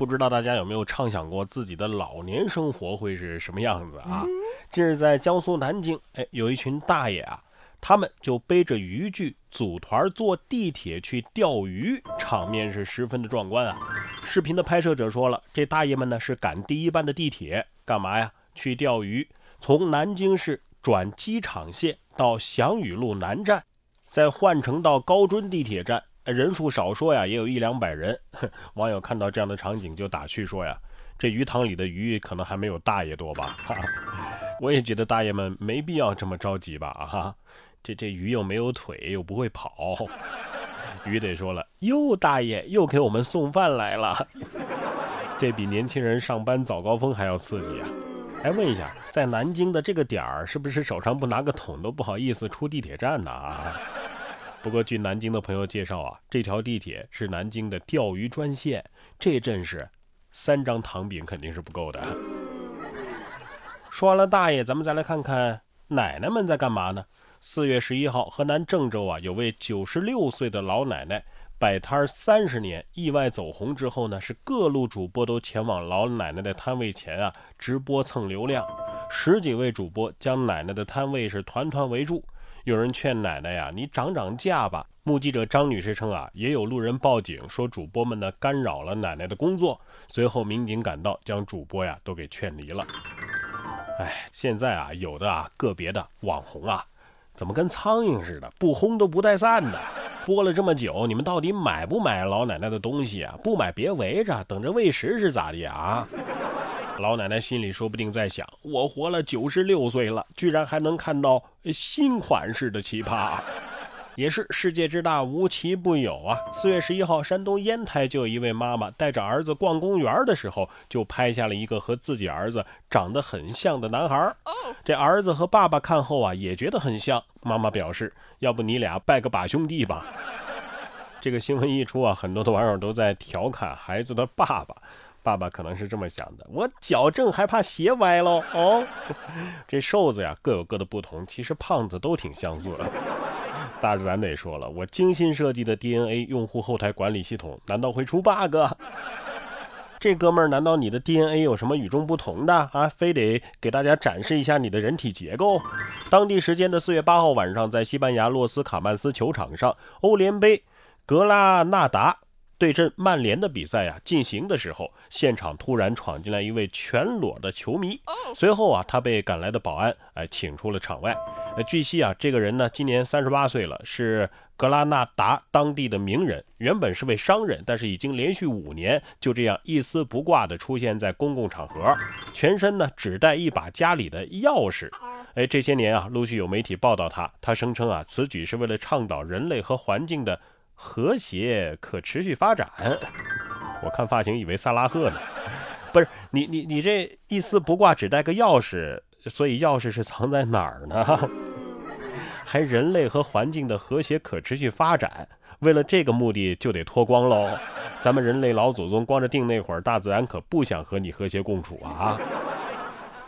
不知道大家有没有畅想过自己的老年生活会是什么样子啊？近日在江苏南京，哎，有一群大爷啊，他们就背着渔具组团坐地铁去钓鱼，场面是十分的壮观啊。视频的拍摄者说了，这大爷们呢是赶第一班的地铁，干嘛呀？去钓鱼，从南京市转机场线到祥宇路南站，再换乘到高墩地铁站。人数少说呀，也有一两百人。网友看到这样的场景就打趣说呀：“这鱼塘里的鱼可能还没有大爷多吧？”我也觉得大爷们没必要这么着急吧？啊，这这鱼又没有腿，又不会跑。鱼得说了：“哟，大爷又给我们送饭来了。”这比年轻人上班早高峰还要刺激啊！哎，问一下，在南京的这个点儿，是不是手上不拿个桶都不好意思出地铁站呢？啊？不过，据南京的朋友介绍啊，这条地铁是南京的钓鱼专线，这阵势，三张糖饼肯定是不够的。说完了大爷，咱们再来看看奶奶们在干嘛呢？四月十一号，河南郑州啊，有位九十六岁的老奶奶摆摊三十年，意外走红之后呢，是各路主播都前往老奶奶的摊位前啊直播蹭流量，十几位主播将奶奶的摊位是团团围住。有人劝奶奶呀，你涨涨价吧。目击者张女士称啊，也有路人报警说主播们呢干扰了奶奶的工作。随后民警赶到，将主播呀都给劝离了。哎，现在啊，有的啊个别的网红啊，怎么跟苍蝇似的，不轰都不带散的。播了这么久，你们到底买不买老奶奶的东西啊？不买别围着，等着喂食是咋的啊？老奶奶心里说不定在想：我活了九十六岁了，居然还能看到新款式的奇葩，也是世界之大无奇不有啊！四月十一号，山东烟台就有一位妈妈带着儿子逛公园的时候，就拍下了一个和自己儿子长得很像的男孩。这儿子和爸爸看后啊，也觉得很像。妈妈表示：要不你俩拜个把兄弟吧？这个新闻一出啊，很多的网友都在调侃孩子的爸爸。爸爸可能是这么想的：我矫正还怕鞋歪喽？哦，这瘦子呀各有各的不同，其实胖子都挺相似。大自然得说了，我精心设计的 DNA 用户后台管理系统难道会出 bug？这哥们儿，难道你的 DNA 有什么与众不同的啊？非得给大家展示一下你的人体结构？当地时间的四月八号晚上，在西班牙洛斯卡曼斯球场上，欧联杯格拉纳达。对阵曼联的比赛呀进行的时候，现场突然闯进来一位全裸的球迷。随后啊，他被赶来的保安哎请出了场外。呃，据悉啊，这个人呢今年三十八岁了，是格拉纳达当地的名人，原本是位商人，但是已经连续五年就这样一丝不挂的出现在公共场合，全身呢只带一把家里的钥匙。哎，这些年啊，陆续有媒体报道他，他声称啊，此举是为了倡导人类和环境的。和谐可持续发展，我看发型以为萨拉赫呢，不是你你你这一丝不挂，只带个钥匙，所以钥匙是藏在哪儿呢？还人类和环境的和谐可持续发展，为了这个目的就得脱光喽？咱们人类老祖宗光着腚那会儿，大自然可不想和你和谐共处啊！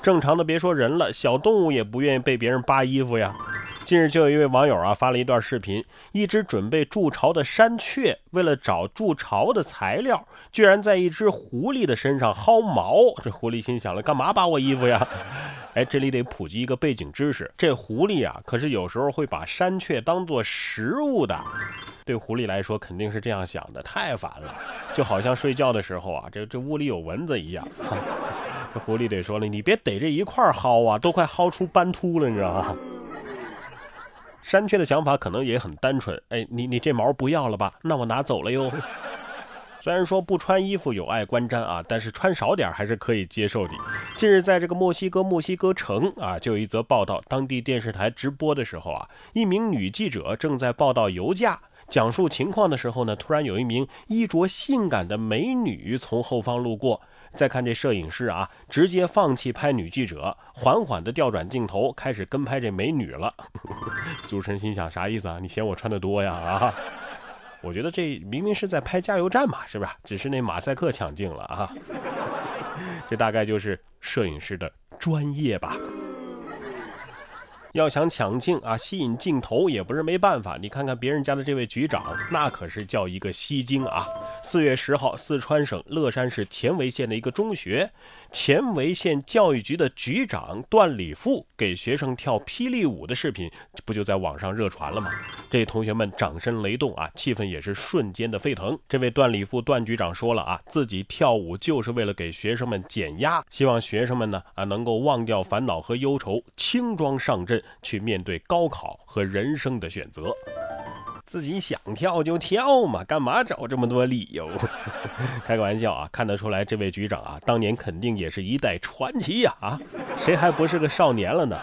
正常的别说人了，小动物也不愿意被别人扒衣服呀。近日就有一位网友啊发了一段视频，一只准备筑巢的山雀，为了找筑巢的材料，居然在一只狐狸的身上薅毛。这狐狸心想了，干嘛扒我衣服呀？哎，这里得普及一个背景知识，这狐狸啊，可是有时候会把山雀当做食物的。对狐狸来说，肯定是这样想的，太烦了，就好像睡觉的时候啊，这这屋里有蚊子一样。这狐狸得说了，你别逮着一块薅啊，都快薅出斑秃了，你知道吗？山雀的想法可能也很单纯，哎，你你这毛不要了吧？那我拿走了哟。虽然说不穿衣服有碍观瞻啊，但是穿少点还是可以接受的。近日，在这个墨西哥墨西哥城啊，就有一则报道，当地电视台直播的时候啊，一名女记者正在报道油价，讲述情况的时候呢，突然有一名衣着性感的美女从后方路过。再看这摄影师啊，直接放弃拍女记者，缓缓的调转镜头，开始跟拍这美女了。主持人心想啥意思啊？你嫌我穿的多呀？啊？我觉得这明明是在拍加油站嘛，是不是？只是那马赛克抢镜了啊。这大概就是摄影师的专业吧。要想抢镜啊，吸引镜头也不是没办法。你看看别人家的这位局长，那可是叫一个吸睛啊！四月十号，四川省乐山市犍为县的一个中学，犍为县教育局的局长段礼富给学生跳霹雳舞的视频，不就在网上热传了吗？这同学们掌声雷动啊，气氛也是瞬间的沸腾。这位段礼富段局长说了啊，自己跳舞就是为了给学生们减压，希望学生们呢啊能够忘掉烦恼和忧愁，轻装上阵去面对高考和人生的选择。自己想跳就跳嘛，干嘛找这么多理由？开个玩笑啊！看得出来，这位局长啊，当年肯定也是一代传奇呀！啊，谁还不是个少年了呢？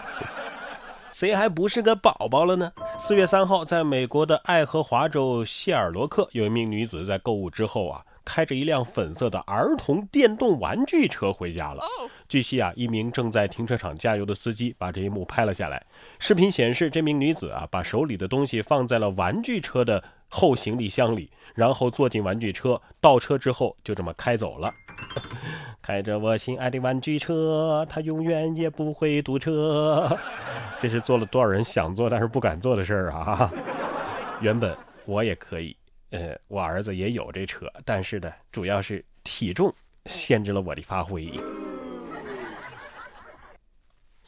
谁还不是个宝宝了呢？四月三号，在美国的爱荷华州谢尔罗克，有一名女子在购物之后啊。开着一辆粉色的儿童电动玩具车回家了。据悉啊，一名正在停车场加油的司机把这一幕拍了下来。视频显示，这名女子啊，把手里的东西放在了玩具车的后行李箱里，然后坐进玩具车，倒车之后就这么开走了。开着我心爱的玩具车，它永远也不会堵车。这是做了多少人想做但是不敢做的事儿啊！原本我也可以。呃，我儿子也有这车，但是呢，主要是体重限制了我的发挥。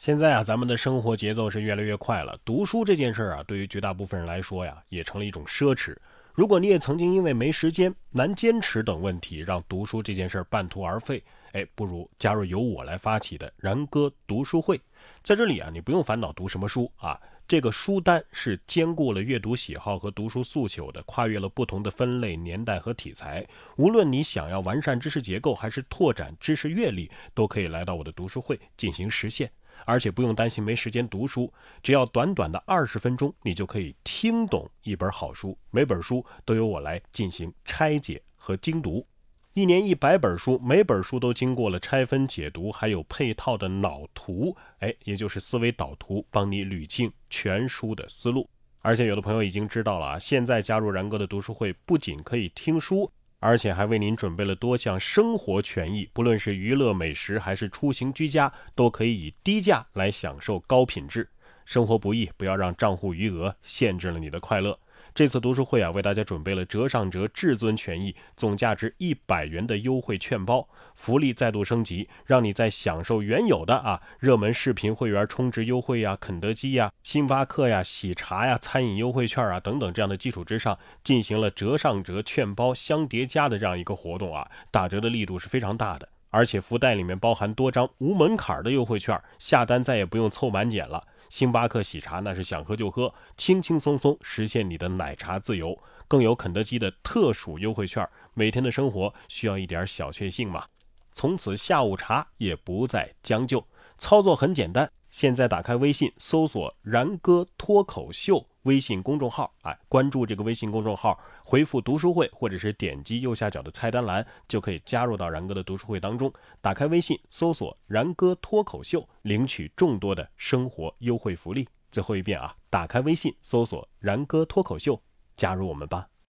现在啊，咱们的生活节奏是越来越快了，读书这件事儿啊，对于绝大部分人来说呀，也成了一种奢侈。如果你也曾经因为没时间、难坚持等问题，让读书这件事儿半途而废，哎，不如加入由我来发起的然哥读书会，在这里啊，你不用烦恼读什么书啊。这个书单是兼顾了阅读喜好和读书诉求的，跨越了不同的分类、年代和题材。无论你想要完善知识结构，还是拓展知识阅历，都可以来到我的读书会进行实现。而且不用担心没时间读书，只要短短的二十分钟，你就可以听懂一本好书。每本书都由我来进行拆解和精读。一年一百本书，每本书都经过了拆分解读，还有配套的脑图，哎，也就是思维导图，帮你捋清全书的思路。而且有的朋友已经知道了啊，现在加入然哥的读书会，不仅可以听书，而且还为您准备了多项生活权益，不论是娱乐、美食，还是出行居家，都可以以低价来享受高品质。生活不易，不要让账户余额限制了你的快乐。这次读书会啊，为大家准备了折上折至尊权益，总价值一百元的优惠券包，福利再度升级，让你在享受原有的啊热门视频会员充值优惠呀、肯德基呀、星巴克呀、喜茶呀、餐饮优惠券啊等等这样的基础之上，进行了折上折券包相叠加的这样一个活动啊，打折的力度是非常大的，而且福袋里面包含多张无门槛的优惠券，下单再也不用凑满减了。星巴克喜茶那是想喝就喝，轻轻松松实现你的奶茶自由。更有肯德基的特殊优惠券，每天的生活需要一点小确幸嘛？从此下午茶也不再将就，操作很简单。现在打开微信，搜索“然哥脱口秀”微信公众号，哎，关注这个微信公众号，回复“读书会”或者是点击右下角的菜单栏，就可以加入到然哥的读书会当中。打开微信，搜索“然哥脱口秀”，领取众多的生活优惠福利。最后一遍啊，打开微信，搜索“然哥脱口秀”，加入我们吧。